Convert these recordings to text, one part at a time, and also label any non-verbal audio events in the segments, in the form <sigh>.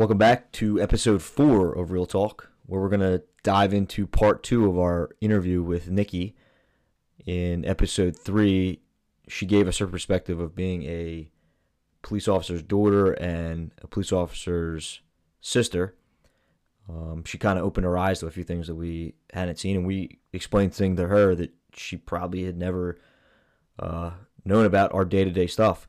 Welcome back to episode four of Real Talk, where we're going to dive into part two of our interview with Nikki. In episode three, she gave us her perspective of being a police officer's daughter and a police officer's sister. Um, she kind of opened her eyes to a few things that we hadn't seen, and we explained things to her that she probably had never uh, known about our day to day stuff.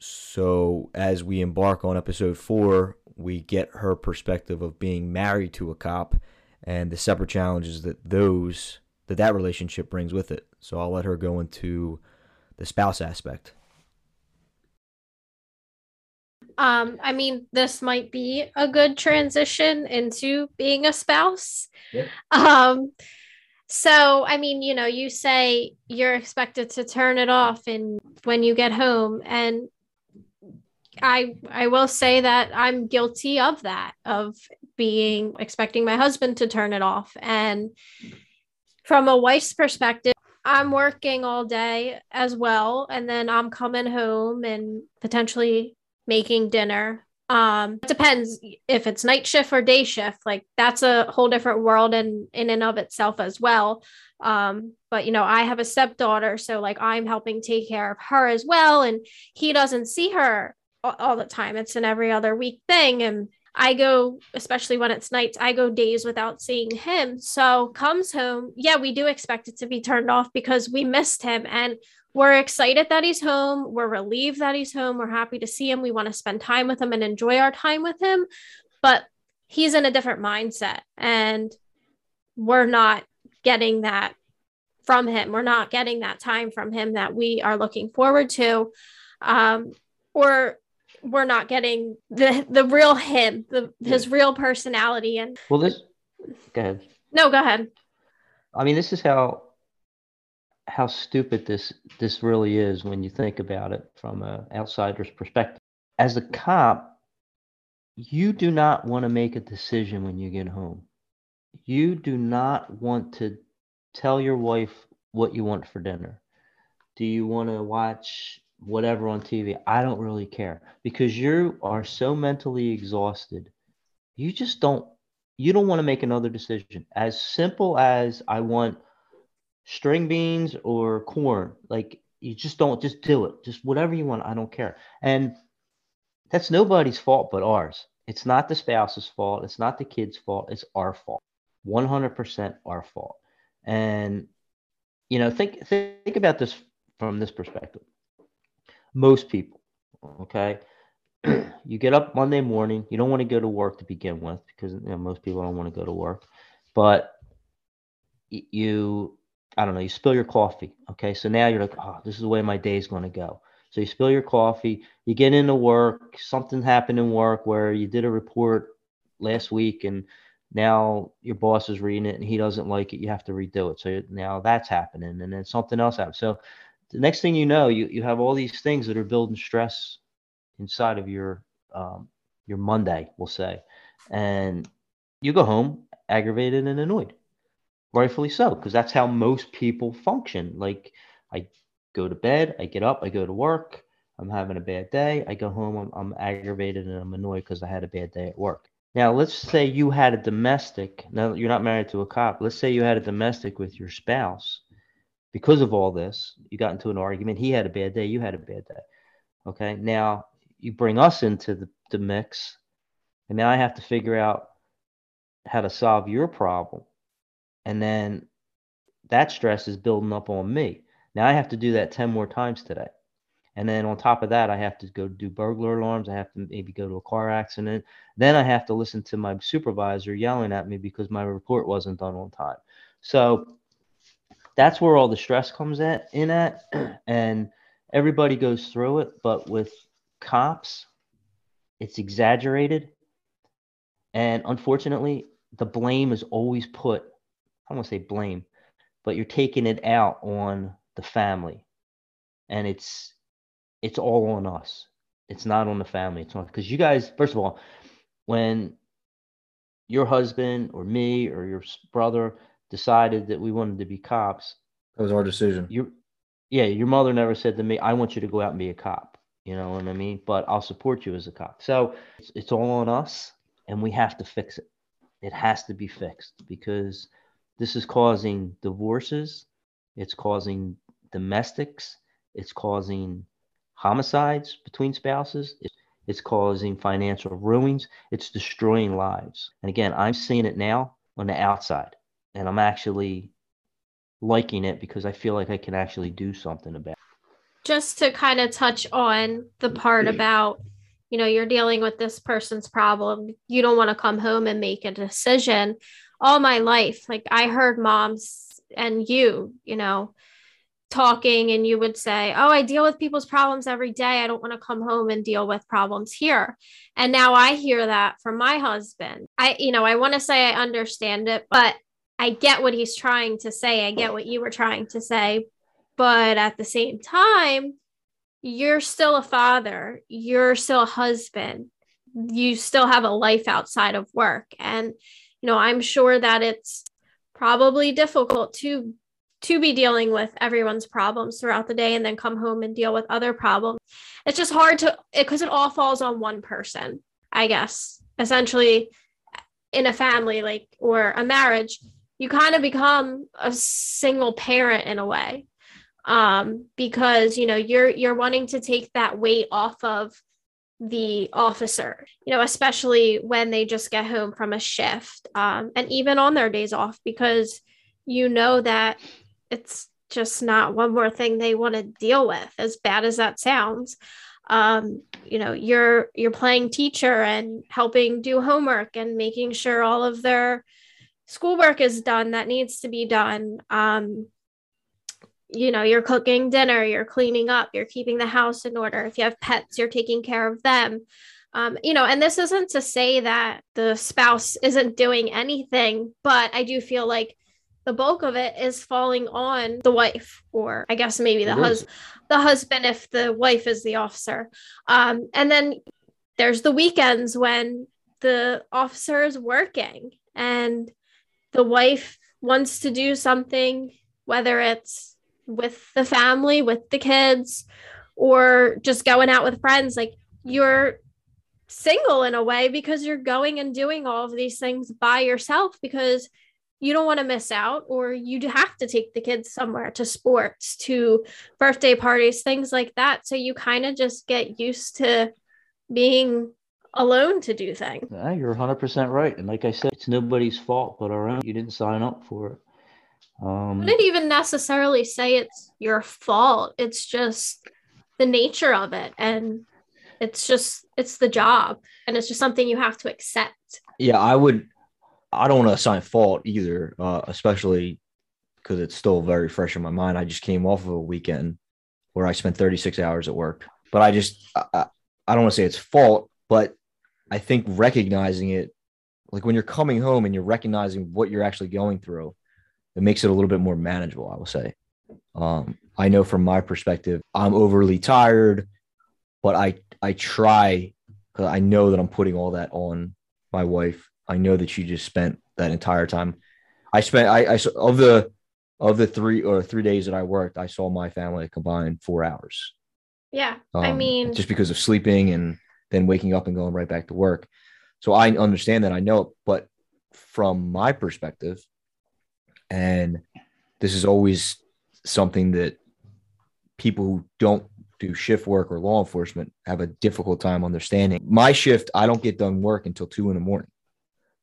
So, as we embark on episode four, we get her perspective of being married to a cop and the separate challenges that those that that relationship brings with it. So, I'll let her go into the spouse aspect. Um, I mean, this might be a good transition into being a spouse. Yeah. Um, so I mean, you know, you say you're expected to turn it off and when you get home, and I I will say that I'm guilty of that, of being expecting my husband to turn it off. And from a wife's perspective, I'm working all day as well, and then I'm coming home and potentially making dinner. Um, it depends if it's night shift or day shift. Like that's a whole different world in in and of itself as well. Um, but you know, I have a stepdaughter, so like I'm helping take care of her as well, and he doesn't see her all, the time. It's an every other week thing, and I go, especially when it's nights, I go days without seeing him. So comes home, yeah, we do expect it to be turned off because we missed him and we're excited that he's home. We're relieved that he's home. We're happy to see him. We want to spend time with him and enjoy our time with him. But he's in a different mindset and we're not getting that from him. We're not getting that time from him that we are looking forward to. Um, or we're not getting the the real him, the his real personality and Well, this. Go ahead. no, go ahead. I mean, this is how how stupid this this really is when you think about it from an outsider's perspective. As a cop, you do not want to make a decision when you get home. You do not want to tell your wife what you want for dinner. Do you want to watch whatever on TV? I don't really care because you are so mentally exhausted. You just don't you don't want to make another decision. As simple as I want string beans or corn. Like you just don't just do it. Just whatever you want. I don't care. And that's nobody's fault but ours. It's not the spouse's fault. It's not the kid's fault. It's our fault. 100% our fault. And you know, think think about this from this perspective. Most people, okay, <clears throat> you get up Monday morning. You don't want to go to work to begin with because you know, most people don't want to go to work, but you I don't know, you spill your coffee. Okay. So now you're like, oh, this is the way my day is going to go. So you spill your coffee, you get into work, something happened in work where you did a report last week and now your boss is reading it and he doesn't like it. You have to redo it. So now that's happening. And then something else happens. So the next thing you know, you, you have all these things that are building stress inside of your, um, your Monday, we'll say. And you go home aggravated and annoyed rightfully so because that's how most people function. Like i go to bed i get up i go to work i'm having a bad day. I go home i'm, I'm aggravated and i'm annoyed because i had a bad day at work. Now let's say you had a domestic now you're not married to a cop. Let's say you had a domestic with your spouse because of all this you got into an argument he had a bad day you had a bad day okay now you bring us into the, the mix and now i have to figure out how to solve your problem and then that stress is building up on me. Now I have to do that 10 more times today. And then on top of that, I have to go do burglar alarms. I have to maybe go to a car accident. Then I have to listen to my supervisor yelling at me because my report wasn't done on time. So that's where all the stress comes at in at. <clears throat> And everybody goes through it. But with cops, it's exaggerated. And unfortunately, the blame is always put I to say blame, but you're taking it out on the family, and it's it's all on us. It's not on the family. It's on because you guys. First of all, when your husband or me or your brother decided that we wanted to be cops, That was our decision. you, yeah, your mother never said to me, "I want you to go out and be a cop." You know what I mean? But I'll support you as a cop. So it's, it's all on us and we have to fix it. It has to be fixed because this is causing divorces, it's causing domestics, it's causing homicides between spouses, it's causing financial ruins, it's destroying lives. And again, I'm seeing it now on the outside, and I'm actually liking it because I feel like I can actually do something about it. Just to kind of touch on the part about you know you're dealing with this person's problem. You don't want to come home and make a decision. All my life like i heard moms and you you know talking and you would say oh i deal with people's problems every day. I don't want to come home and deal with problems here. And now i hear that from my husband. I you know i want to say i understand it but i get what he's trying to say i get what you were trying to say but at the same time you're still a father, you're still a husband, you still have a life outside of work. And, you know, I'm sure that it's probably difficult to to be dealing with everyone's problems throughout the day and then come home and deal with other problems. It's just hard to because it, it all falls on one person, I guess. Essentially in a family like or a marriage, you kind of become a single parent in a way um, because you know you're you're wanting to take that weight off of the officer you know especially when they just get home from a shift um, and even on their days off because you know that it's just not one more thing they want to deal with as bad as that sounds. Um, you know you're you're playing teacher and helping do homework and making sure all of their schoolwork is done that needs to be done. Um, you know you're cooking dinner you're cleaning up you're keeping the house in order. If you have pets you're taking care of them. Um, you know and this isn't to say that the spouse isn't doing anything but i do feel like the bulk of it is falling on the wife or i guess maybe the husband the husband if the wife is the officer. Um, and then there's the weekends when the officer is working and the wife wants to do something whether it's with the family, with the kids, or just going out with friends. Like you're single in a way because you're going and doing all of these things by yourself because you don't want to miss out or you have to take the kids somewhere to sports to birthday parties things like that so you kind of just get used to being alone to do things yeah, you're 100% right and like i said it's nobody's fault but our own you didn't sign up for it um, I wouldn't even necessarily say it's your fault. It's just the nature of it. And it's just, it's the job. And it's just something you have to accept. Yeah, I would, I don't want to assign fault either, uh, especially because it's still very fresh in my mind. I just came off of a weekend where I spent 36 hours at work. But I just, I, I don't want to say it's fault, but I think recognizing it, like when you're coming home and you're recognizing what you're actually going through, it makes it a little bit more manageable, I will say. Um, I know from my perspective, I'm overly tired, but I I try because I know that I'm putting all that on my wife. I know that she just spent that entire time. I spent I, I of the of the three or three days that I worked, I saw my family combined four hours. Yeah, um, I mean, just because of sleeping and then waking up and going right back to work. So I understand that I know it, but from my perspective, and this is always something that people who don't do shift work or law enforcement have a difficult time understanding. My shift, I don't get done work until two in the morning.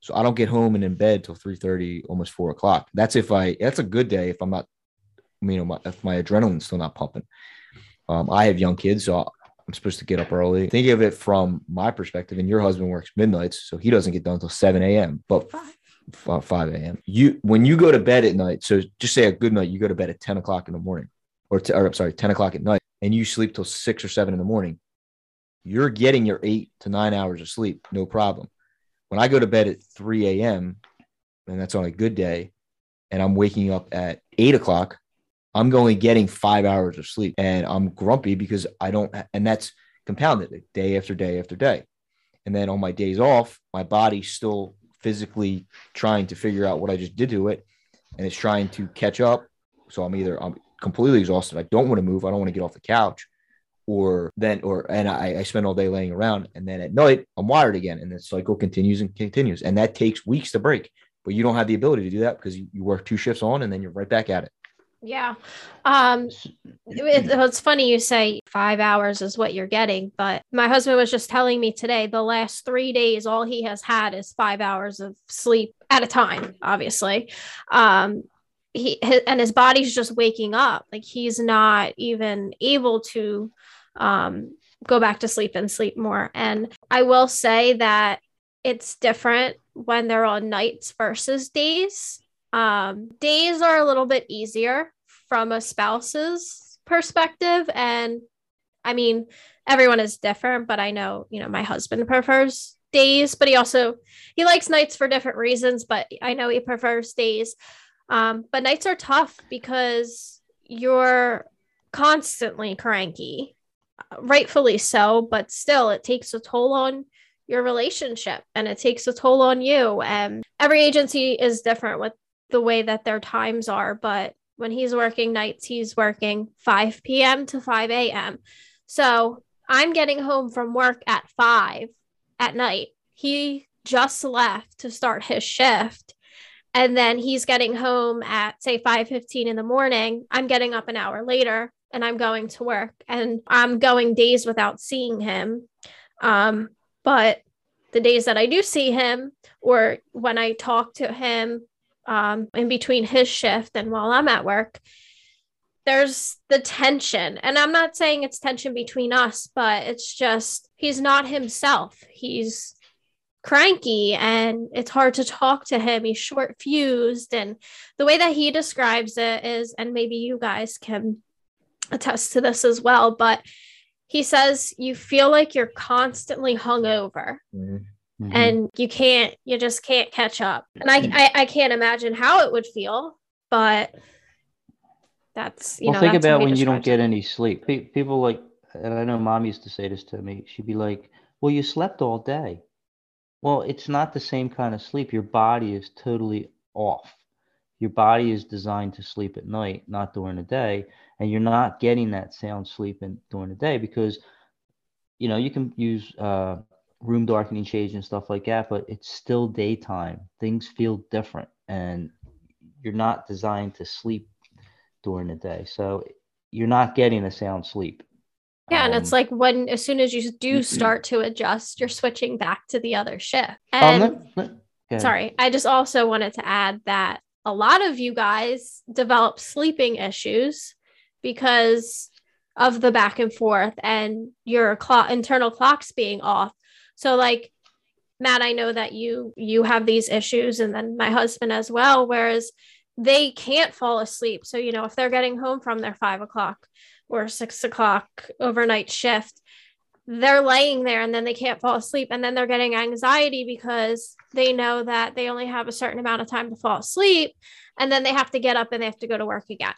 So I don't get home and in bed till 3 30, almost four o'clock. That's if I that's a good day if I'm not, you know, my, if my adrenaline's still not pumping. Um, I have young kids, so I'm supposed to get up early. Think of it from my perspective, and your husband works midnights, so he doesn't get done until 7 a.m. But 5 a.m. You when you go to bed at night, so just say a good night, you go to bed at 10 o'clock in the morning, or, t- or I'm sorry, 10 o'clock at night, and you sleep till six or seven in the morning. You're getting your eight to nine hours of sleep, no problem. When I go to bed at 3 a.m., and that's on a good day, and I'm waking up at eight o'clock, I'm only getting five hours of sleep, and I'm grumpy because I don't, and that's compounded day after day after day. And then on my days off, my body's still physically trying to figure out what I just did to it, and it's trying to catch up. So I'm either I'm completely exhausted. I don't want to move. I don't want to get off the couch, or then or and I, I spend all day laying around and then at night I'm wired again and the cycle continues and continues and that takes weeks to break but you don't have the ability to do that because you, you work two shifts on and then you're right back at it Yeah. Um, it, it's funny you say five hours is what you're getting, but my husband was just telling me today the last three days, all he has had is five hours of sleep at a time, obviously. Um, he his, and his body's just waking up. Like he's not even able to um, go back to sleep and sleep more. And I will say that it's different when they're on nights versus days. Um, days are a little bit easier from a spouse's perspective. And I mean, everyone is different, but I know, you know, my husband prefers days, but he also he likes nights for different reasons, but I know he prefers days. Um, but nights are tough because you're constantly cranky, rightfully so, but still it takes a toll on your relationship and it takes a toll on you. And every agency is different with the way that their times are, but when he's working nights, he's working 5 p.m. to 5 a.m. So I'm getting home from work at 5 at night. He just left to start his shift. And then he's getting home at say 5:15 in the morning. I'm getting up an hour later and I'm going to work and I'm going days without seeing him. Um, but the days that I do see him or when I talk to him um, in between his shift and while I'm at work, there's the tension. And I'm not saying it's tension between us, but it's just he's not himself. He's cranky and it's hard to talk to him. He's short fused. And the way that he describes it is, and maybe you guys can attest to this as well, but he says you feel like you're constantly hungover. Mm-hmm. Mhm. and you can't you just can't catch up and I, I i can't imagine how it would feel but that's you well, know think that's about when you don't get any sleep. Pe- People like, and I know mom used to say this to me. She'd be like, "Well, you slept all day." Well, it's not the same kind of sleep. Your body is totally off. Your body is designed to sleep at night, not during the day, and you're not getting that sound sleep in during the day because, you know, you can use uh, room darkening shades and stuff like that, but it's still daytime. Things feel different, and you're not designed to sleep during the day. So you're not getting a sound sleep. yeah and it's Um, like when as soon as you do start to adjust you're switching back to the other shift um, and let- let- sorry i just also wanted to add that a lot of you guys develop sleeping issues because of the back and forth and your clock internal clocks being off so like matt i know that you you have these issues and then my husband as well whereas they can't fall asleep. So you know if they're getting home from their five o'clock or six o'clock overnight shift they're laying there and then they can't fall asleep. And then they're getting anxiety because they know that they only have a certain amount of time to fall asleep and then they have to get up and they have to go to work again.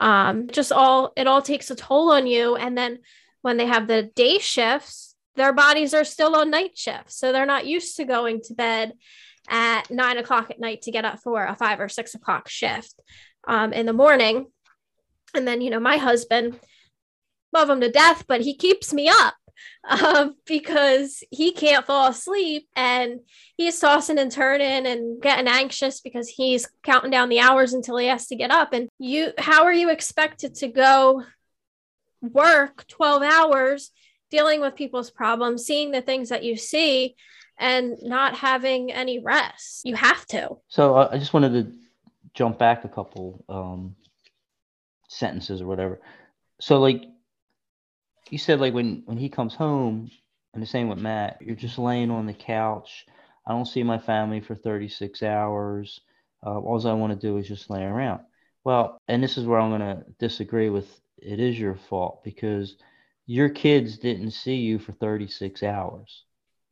Um just all it all takes a toll on you. And then when they have the day shifts their bodies are still on night shift so they're not used to going to bed at nine o'clock at night to get up for a five or six o'clock shift um, in the morning. And then you know my husband love him to death but he keeps me up <laughs> um, because he can't fall asleep and he's tossing and turning and getting anxious because he's counting down the hours until he has to get up. And you how are you expected to go work 12 hours dealing with people's problems seeing the things that you see and not having any rest you have to So uh, I just wanted to jump back a couple um, sentences or whatever. So like you said, like when when he comes home, and the same with Matt, you're just laying on the couch. I don't see my family for 36 hours. Uh, all I want to do is just lay around. Well, and this is where I'm going to disagree with. It is your fault because your kids didn't see you for 36 hours.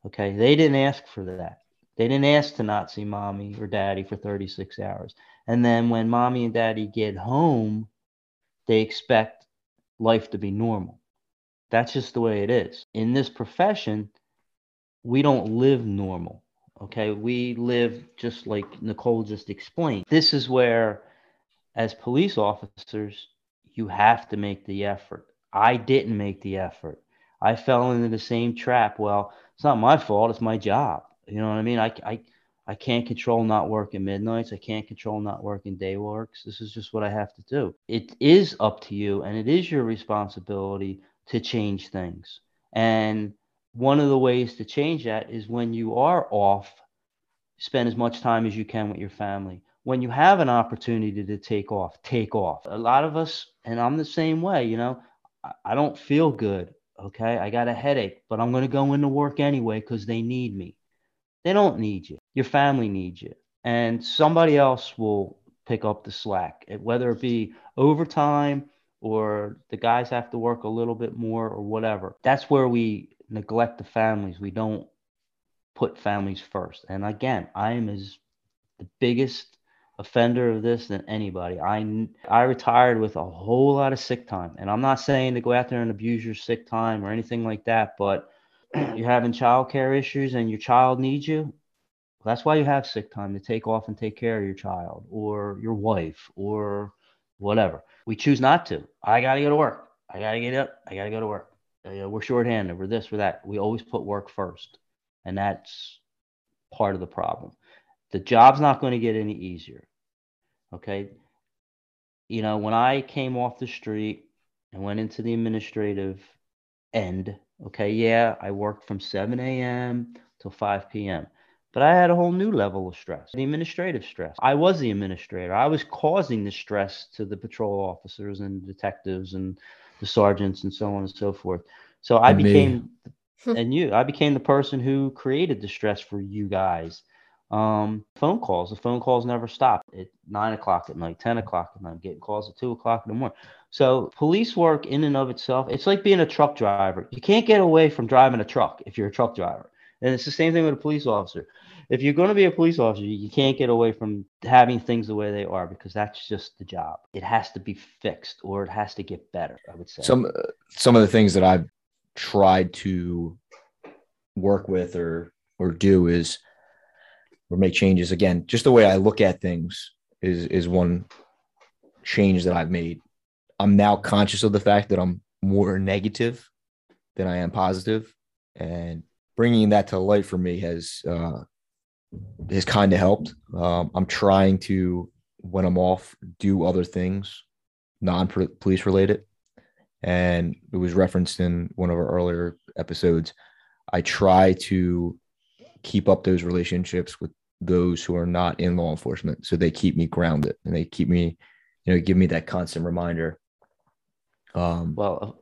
Okay, they didn't ask for that. They didn't ask to not see mommy or daddy for 36 hours. And then when mommy and daddy get home, they expect life to be normal. That's just the way it is. In this profession, we don't live normal. Okay. We live just like Nicole just explained. This is where, as police officers, you have to make the effort. I didn't make the effort. I fell into the same trap. Well, it's not my fault. It's my job. You know what I mean? I, I, I can't control not working midnights. I can't control not working day works. This is just what I have to do. It is up to you and it is your responsibility to change things. And one of the ways to change that is when you are off, spend as much time as you can with your family. When you have an opportunity to take off, take off. A lot of us, and I'm the same way, you know, I don't feel good. Okay. I got a headache, but I'm going to go into work anyway because they need me. They don't need you. Your family needs you. And somebody else will pick up the slack, eh, whether it be overtime or the guys have to work a little bit more or whatever. That's where we neglect the families. We don't put families first. And again, I am as the biggest offender of this than anybody. I I retired with a whole lot of sick time, and I'm not saying to go out there and abuse your sick time or anything like that, but <clears throat> you're having child care issues and your child needs you. That's why you have sick time to take off and take care of your child or your wife or whatever. We choose not to. I got to go to work. I got to get up. I got to go to work. Uh, we're shorthanded. We're this, we're that. We always put work first. And that's part of the problem. The job's not going to get any easier. Okay. You know, when I came off the street and went into the administrative end, okay, yeah, I worked from 7 a.m. till 5 p.m. But I had a whole new level of stress, the administrative stress. I was the administrator. I was causing the stress to the patrol officers and detectives and the sergeants and so on and so forth. So I and became, <laughs> and you, I became the person who created the stress for you guys. Um, phone calls, the phone calls never stop at nine o'clock at night, 10 o'clock at night, getting calls at two o'clock in the morning. So police work in and of itself, it's like being a truck driver. You can't get away from driving a truck if you're a truck driver. And it's the same thing with a police officer. If you're going to be a police officer, you can't get away from having things the way they are because that's just the job. It has to be fixed or it has to get better. I would say some some of the things that I've tried to work with or or do is or make changes again. Just the way I look at things is is one change that I've made. I'm now conscious of the fact that I'm more negative than I am positive, and bringing that to light for me has uh, has kind of helped. Um, I'm trying to, when I'm off, do other things non police related. And it was referenced in one of our earlier episodes. I try to keep up those relationships with those who are not in law enforcement. So they keep me grounded and they keep me, you know, give me that constant reminder. Um, well,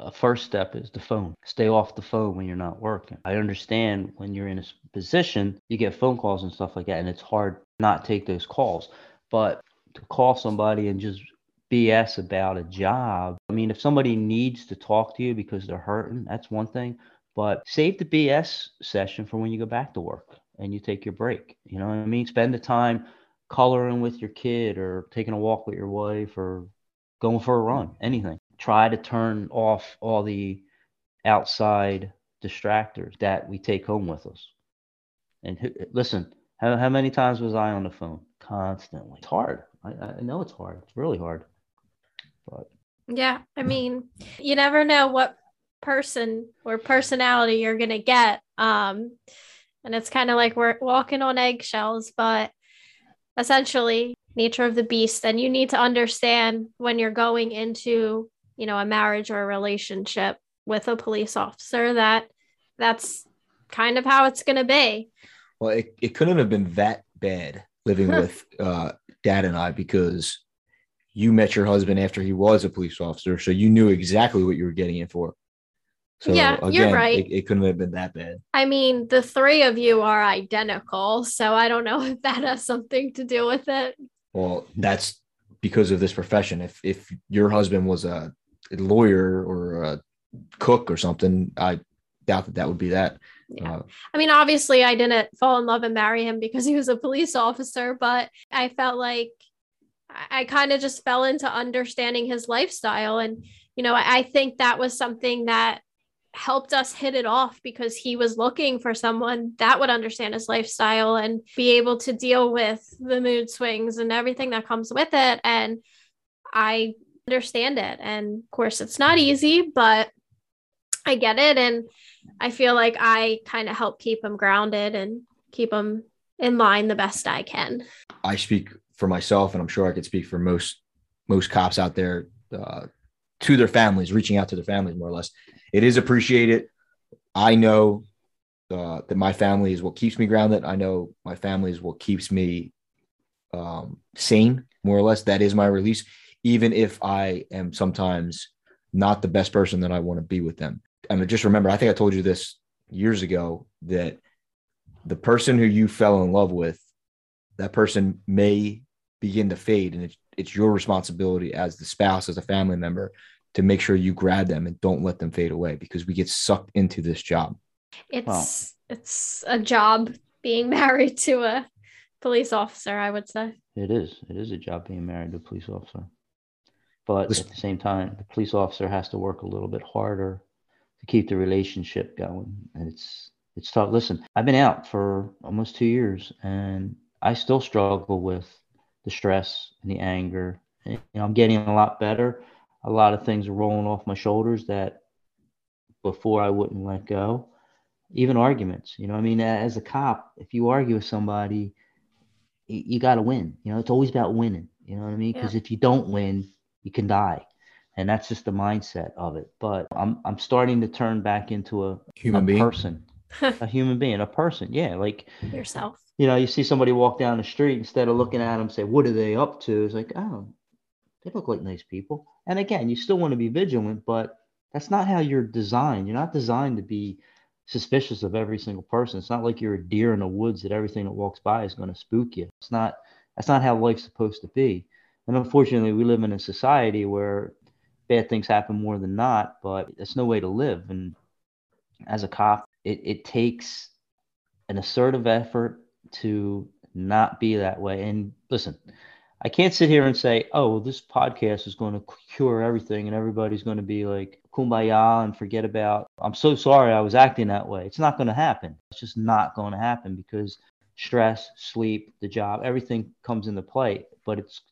a first step is the phone. Stay off the phone when you're not working. I understand when you're in a position, you get phone calls and stuff like that, and it's hard not take those calls. But to call somebody and just BS about a job, I mean, if somebody needs to talk to you because they're hurting, that's one thing. But save the BS session for when you go back to work and you take your break. You know what I mean? Spend the time coloring with your kid or taking a walk with your wife or going for a run, anything try to turn off all the outside distractors that we take home with us. And listen, how, how many times was I on the phone? Constantly. It's hard. I, I know it's hard. It's really hard. But yeah, I mean, you never know what person or personality you're gonna get. Um, and it's kind of like we're walking on eggshells, but essentially nature of the beast. And you need to understand when you're going into you know a marriage or a relationship with a police officer that that's kind of how it's going to be. Well it, it couldn't have been that bad living <laughs> with uh, dad and i because you met your husband after he was a police officer so you knew exactly what you were getting in for so yeah again, you're right it, it couldn't have been that bad i mean the three of you are identical so i don't know <laughs> if that has something to do with it well that's because of this profession if if your husband was a lawyer or a cook or something, I doubt that that would be that. Yeah. Uh, I mean, obviously, I didn't fall in love and marry him because he was a police officer, but I felt like I kind of just fell into understanding his lifestyle. And, you know, I think that was something that helped us hit it off because he was looking for someone that would understand his lifestyle and be able to deal with the mood swings and everything that comes with it. And I understand it. And of course, it's not easy, but I get it. And I feel like I kind of help keep them grounded and keep them in line the best I can. I speak for myself, and I'm sure I could speak for most most cops out there uh, to their families, reaching out to their families more or less. It is appreciated. I know uh, that my family is what keeps me grounded. I know my family is what keeps me um, sane, more or less. That is my release, even if I am sometimes not the best person that I want to be with them. And just remember, I think I told you this years ago that the person who you fell in love with, that person may begin to fade, and it's, it's your responsibility as the spouse, as a family member, to make sure you grab them and don't let them fade away because we get sucked into this job. It's it's a job being <laughs> married to a police officer, I would say. It is. It is a job being married to a police officer. But at the same time, the police officer has to work a little bit harder to keep the relationship going. And it's it's tough. Listen, I've been out for almost two years and I still struggle with the stress and the anger. And, you know, I'm getting a lot better. A lot of things are rolling off my shoulders that before I wouldn't let go. Even arguments, you know, I mean, as a cop, if you argue with somebody, you, you got to win. You know, it's always about winning. You know what I mean? Because yeah. if you don't win, you can die and that's just the mindset of it. But I'm I'm starting to turn back into a human a being, person, <laughs> a human being, a person. Yeah, like yourself. You know, you see somebody walk down the street instead of looking at them, say, "What are they up to?" It's like, oh, they look like nice people. And again, you still want to be vigilant, but that's not how you're designed. You're not designed to be suspicious of every single person. It's not like you're a deer in the woods that everything that walks by is going to spook you. It's not. That's not how life's supposed to be. And unfortunately, we live in a society where bad things happen more than not, but it's no way to live. And as a cop, it, it takes an assertive effort to not be that way. And listen, I can't sit here and say, oh, well, this podcast is going to cure everything and everybody's going to be like kumbaya and forget about, I'm so sorry I was acting that way. It's not going to happen. It's just not going to happen because stress, sleep, the job, everything comes into play. But it's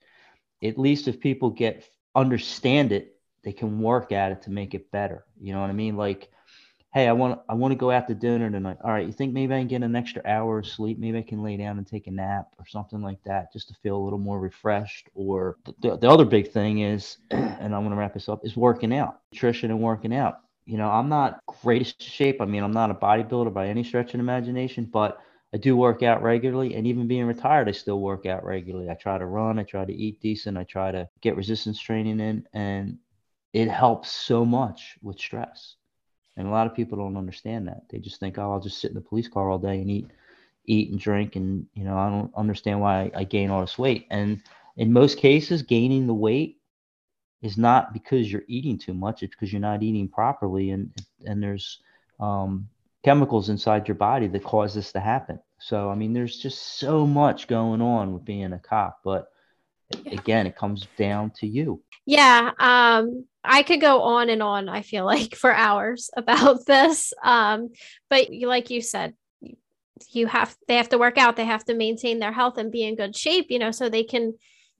at least if people get understand it they can work at it to make it better. You know what I mean? Like, hey, I want I want to go out to dinner tonight. All right, you think maybe I can get an extra hour of sleep? Maybe I can lay down and take a nap or something like that, just to feel a little more refreshed. Or the, the other big thing is, <clears throat> and I'm gonna wrap this up, is working out, nutrition and working out. You know, I'm not greatest shape. I mean, I'm not a bodybuilder by any stretch of imagination, but I do work out regularly, and even being retired, I still work out regularly. I try to run, I try to eat decent, I try to get resistance training in, and it helps so much with stress. And a lot of people don't understand that. They just think, oh, I'll just sit in the police car all day and eat, eat and drink, and you know, I don't understand why I, I gain all this weight. And in most cases, gaining the weight is not because you're eating too much; it's because you're not eating properly, and and there's um, chemicals inside your body that cause this to happen. So, I mean, there's just so much going on with being a cop, but again, it comes down to you. Yeah. Um, I could go on and on, I feel like, for hours <laughs> about this. Um, but like you said, you have they have to work out, they have to maintain their health and be in good shape, you know, so they can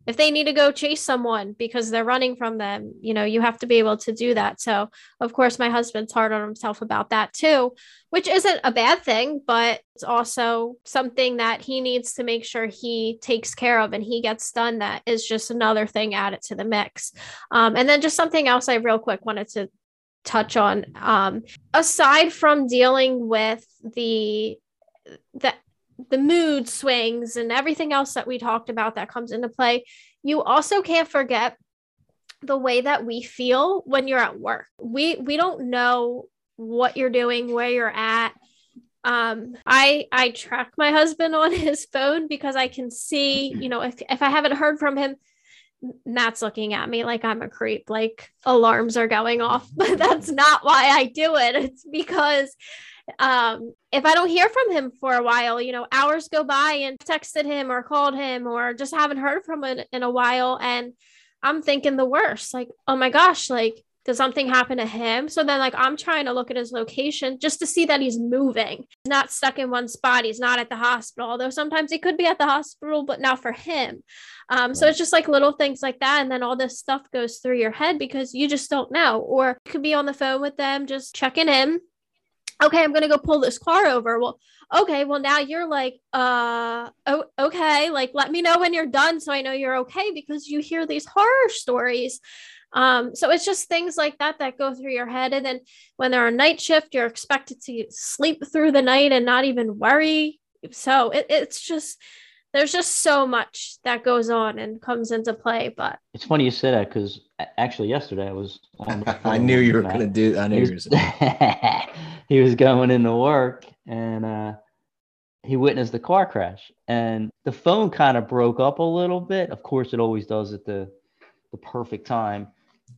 if they need to go chase someone because they're running from them, you know, you have to be able to do that. So, of course, my husband's hard on himself about that too, which isn't a bad thing, but it's also something that he needs to make sure he takes care of and he gets done. That is just another thing added to the mix. Um, and then just something else I real quick wanted to touch on. Um, aside from dealing with the the the mood swings and everything else that we talked about that comes into play, you also can't forget the way that we feel when you're at work. We we don't know what you're doing, where you're at. Um, I I track my husband on <laughs> his phone because I can see, you know, if if I haven't heard from him, Matt's looking at me like I'm a creep, like alarms are going off. <laughs> But that's not why I do it. It's because um, if I don't hear from him for a while, you know, hours go by and texted him or called him or just haven't heard from him in a while. And I'm thinking the worst like, oh my gosh, like Did something happen to him? So then, like, I'm trying to look at his location just to see that he's moving, he's not stuck in one spot. He's not at the hospital, although sometimes he could be at the hospital, but not for him. Um, so it's just like little things like that. And then all this stuff goes through your head because you just don't know. Or you could be on the phone with them, just checking in. Okay, I'm to go pull this car over. Well, okay, well, now you're like, uh, oh, okay, like let me know when you're done so I know you're okay because you hear these horror stories. Um, so it's just things like that that go through your head. And then when they're on night shift, you're expected to sleep through the night and not even worry. So it, it's just, there's just so much that goes on and comes into play. But it's funny you said that because actually yesterday I was on. <laughs> I knew you were going to do. I knew he was, <laughs> he was going into work and uh, he witnessed the car crash, and the phone kind of broke up a little bit. Of course, it always does at the the perfect time.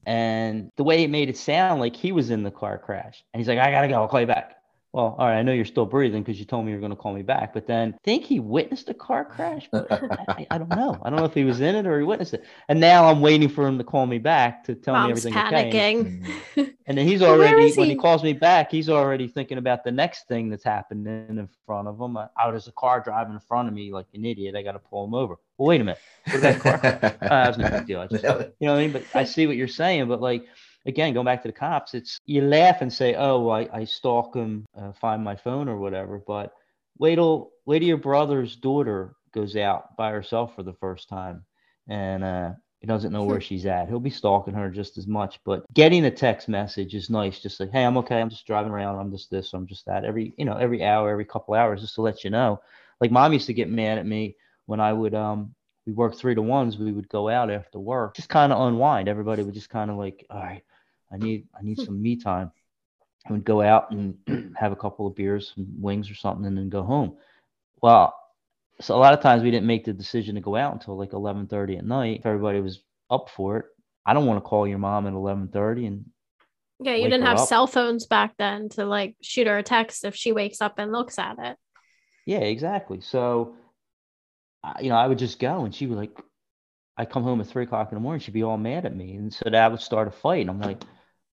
And the way it made it sound like he was in the car crash, and he's like, "I gotta go. I'll call you back." Well, all right, I know you're still breathing because you told me you're going to call me back. But then I think he witnessed a car crash. I, I, don't know. I don't know if he was in it or he witnessed it. And now I'm waiting for him to call me back to tell Mom's me everything panicking. okay. And then he's already when he? he? calls me back, he's already thinking about the next thing that's happening in front of him. I, oh, there's a car driving in front of me like an idiot. I got to pull him over. Well, wait a minute. What that car? <laughs> uh, that's no big deal. I just, you know what I mean? But I see what you're saying. But like again, going back to the cops, it's you laugh and say, "Oh, I, I stalk him, uh, find my phone or whatever." But wait till wait till your brother's daughter goes out by herself for the first time, and uh, he doesn't know where she's at. He'll be stalking her just as much. But getting a text message is nice. Just like, "Hey, I'm okay. I'm just driving around. I'm just this. I'm just that." Every you know, every hour, every couple hours, just to let you know. Like mom used to get mad at me when I would um we work three to ones. We would go out after work, just kind of unwind. Everybody would just kind of like, all right, I need I need hmm. some me time. I would go out and <clears throat> have a couple of beers, some wings or something, and then go home. Well, so a lot of times we didn't make the decision to go out until like 11:30 at night. If everybody was up for it, I don't want to call your mom at 11:30 and yeah, you didn't have up. cell phones back then to like shoot her a text if she wakes up and looks at it. Yeah, exactly. So, you know, I would just go and she would like, I come home at three o'clock in the morning, she'd be all mad at me. And so that would start a fight. And I'm like,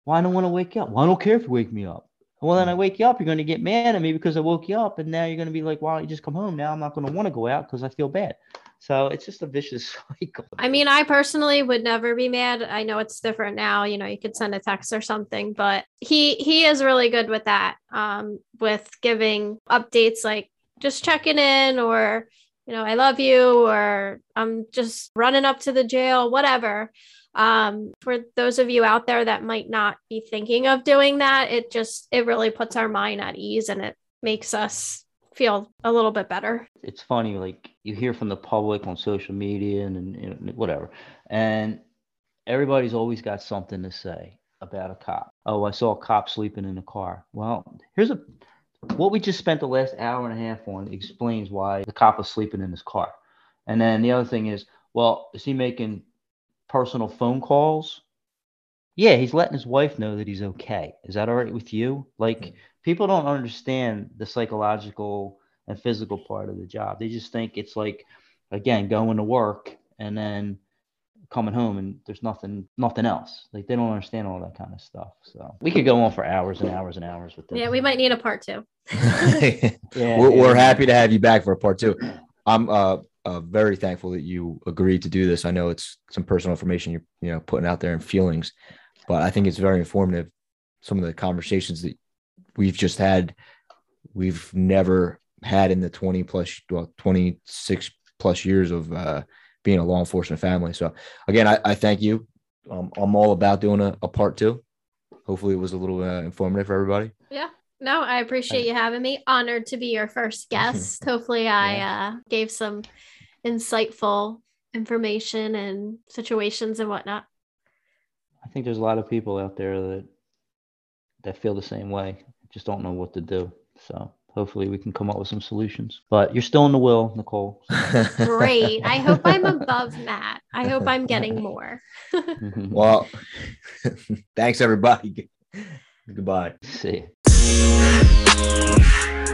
well, I don't want to wake you up. Well, I don't care if you wake me up. Well, then I wake you up, you're going to get mad at me because I woke you up. And now you're going to be like, why don't you just come home? Now I'm not going to want to go out because I feel bad. So it's just a vicious <laughs> cycle. I mean, I personally would never be mad. I know it's different now. You know, you could send a text or something, but he he is really good with that. Um, with giving updates like just checking in or you know, I love you or I'm just running up to the jail, whatever um, for those of you out there that might not be thinking of doing that it just it really puts our mind at ease and it makes us feel a little bit better. It's funny like you hear from the public on social media and, and, and whatever and everybody's always got something to say about a cop. Oh i saw a cop sleeping in a car. Well here's a what we just spent the last hour and a half on explains why the cop was sleeping in his car. And then the other thing is well is he making personal phone calls. Yeah, he's letting his wife know that he's okay. Is that all right with you? Like mm-hmm. people don't understand the psychological and physical part of the job. They just think it's like again going to work and then coming home and there's nothing nothing else. Like they don't understand all that kind of stuff. So we could go on for hours and hours and hours with this. Yeah, we might need a part two. <laughs> <laughs> yeah, we're, yeah. we're happy to have you back for a part two. I'm uh uh, very thankful that you agreed to do this. I know it's some personal information you're you know putting out there and feelings, but I think it's very informative. Some of the conversations that we've just had, we've never had in the 20 plus, well, 26 plus years of uh, being a law enforcement family. So again, I, I thank you. Um, I'm all about doing a, a, part two. Hopefully it was a little uh, informative for everybody. Yeah. No, I appreciate you having me. Honored to be your first <laughs> guest. Hopefully I yeah. uh, gave some insightful information and situations and whatnot. I think there's a lot of people out there that that feel the same way, just don't know what to do. So hopefully we can come up with some solutions. But you're still in the will, Nicole. <laughs> Great. I hope I'm above <laughs> Matt. I hope I'm getting more. Mm-hmm. <laughs> well, thanks everybody. Goodbye. See. You.